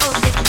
Oh,